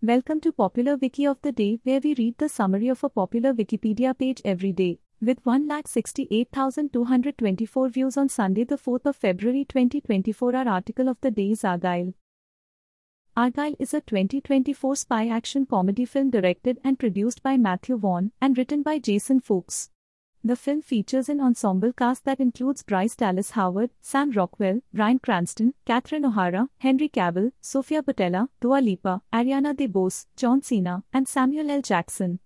Welcome to Popular Wiki of the Day, where we read the summary of a popular Wikipedia page every day. With 1,68,224 views on Sunday, the 4th of February 2024, our article of the day is Argylle. Argylle is a 2024 spy action comedy film directed and produced by Matthew Vaughn and written by Jason Fuchs. The film features an ensemble cast that includes Bryce Dallas Howard, Sam Rockwell, Bryan Cranston, Catherine O'Hara, Henry Cavill, Sofia Boutella, Dua Lipa, Ariana DeBose, John Cena, and Samuel L. Jackson.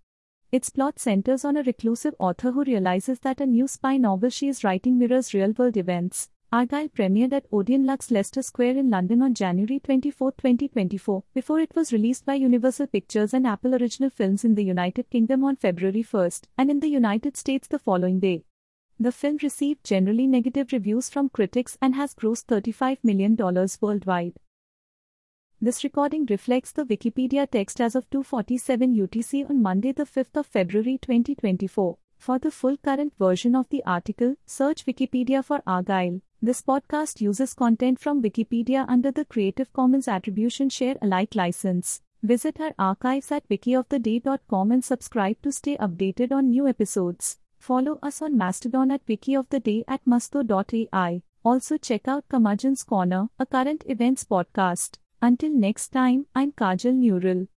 Its plot centers on a reclusive author who realizes that a new spy novel she is writing mirrors real world events. Argylle premiered at Odeon Luxe Leicester Square in London on January 24, 2024, before it was released by Universal Pictures and Apple Original Films in the United Kingdom on February 1, and in the United States the following day. The film received generally negative reviews from critics and has grossed $35 million worldwide. This recording reflects the Wikipedia text as of 2:47 UTC on Monday the 5th of February 2024. For the full current version of the article, search Wikipedia for Argylle. This podcast uses content from Wikipedia under the Creative Commons Attribution Share Alike license. Visit our archives at wikioftheday.com and subscribe to stay updated on new episodes. Follow us on Mastodon at wikioftheday at masto.ai. Also check out Curmudgeon's Corner, a current events podcast. Until next time, I'm Kajal Neural.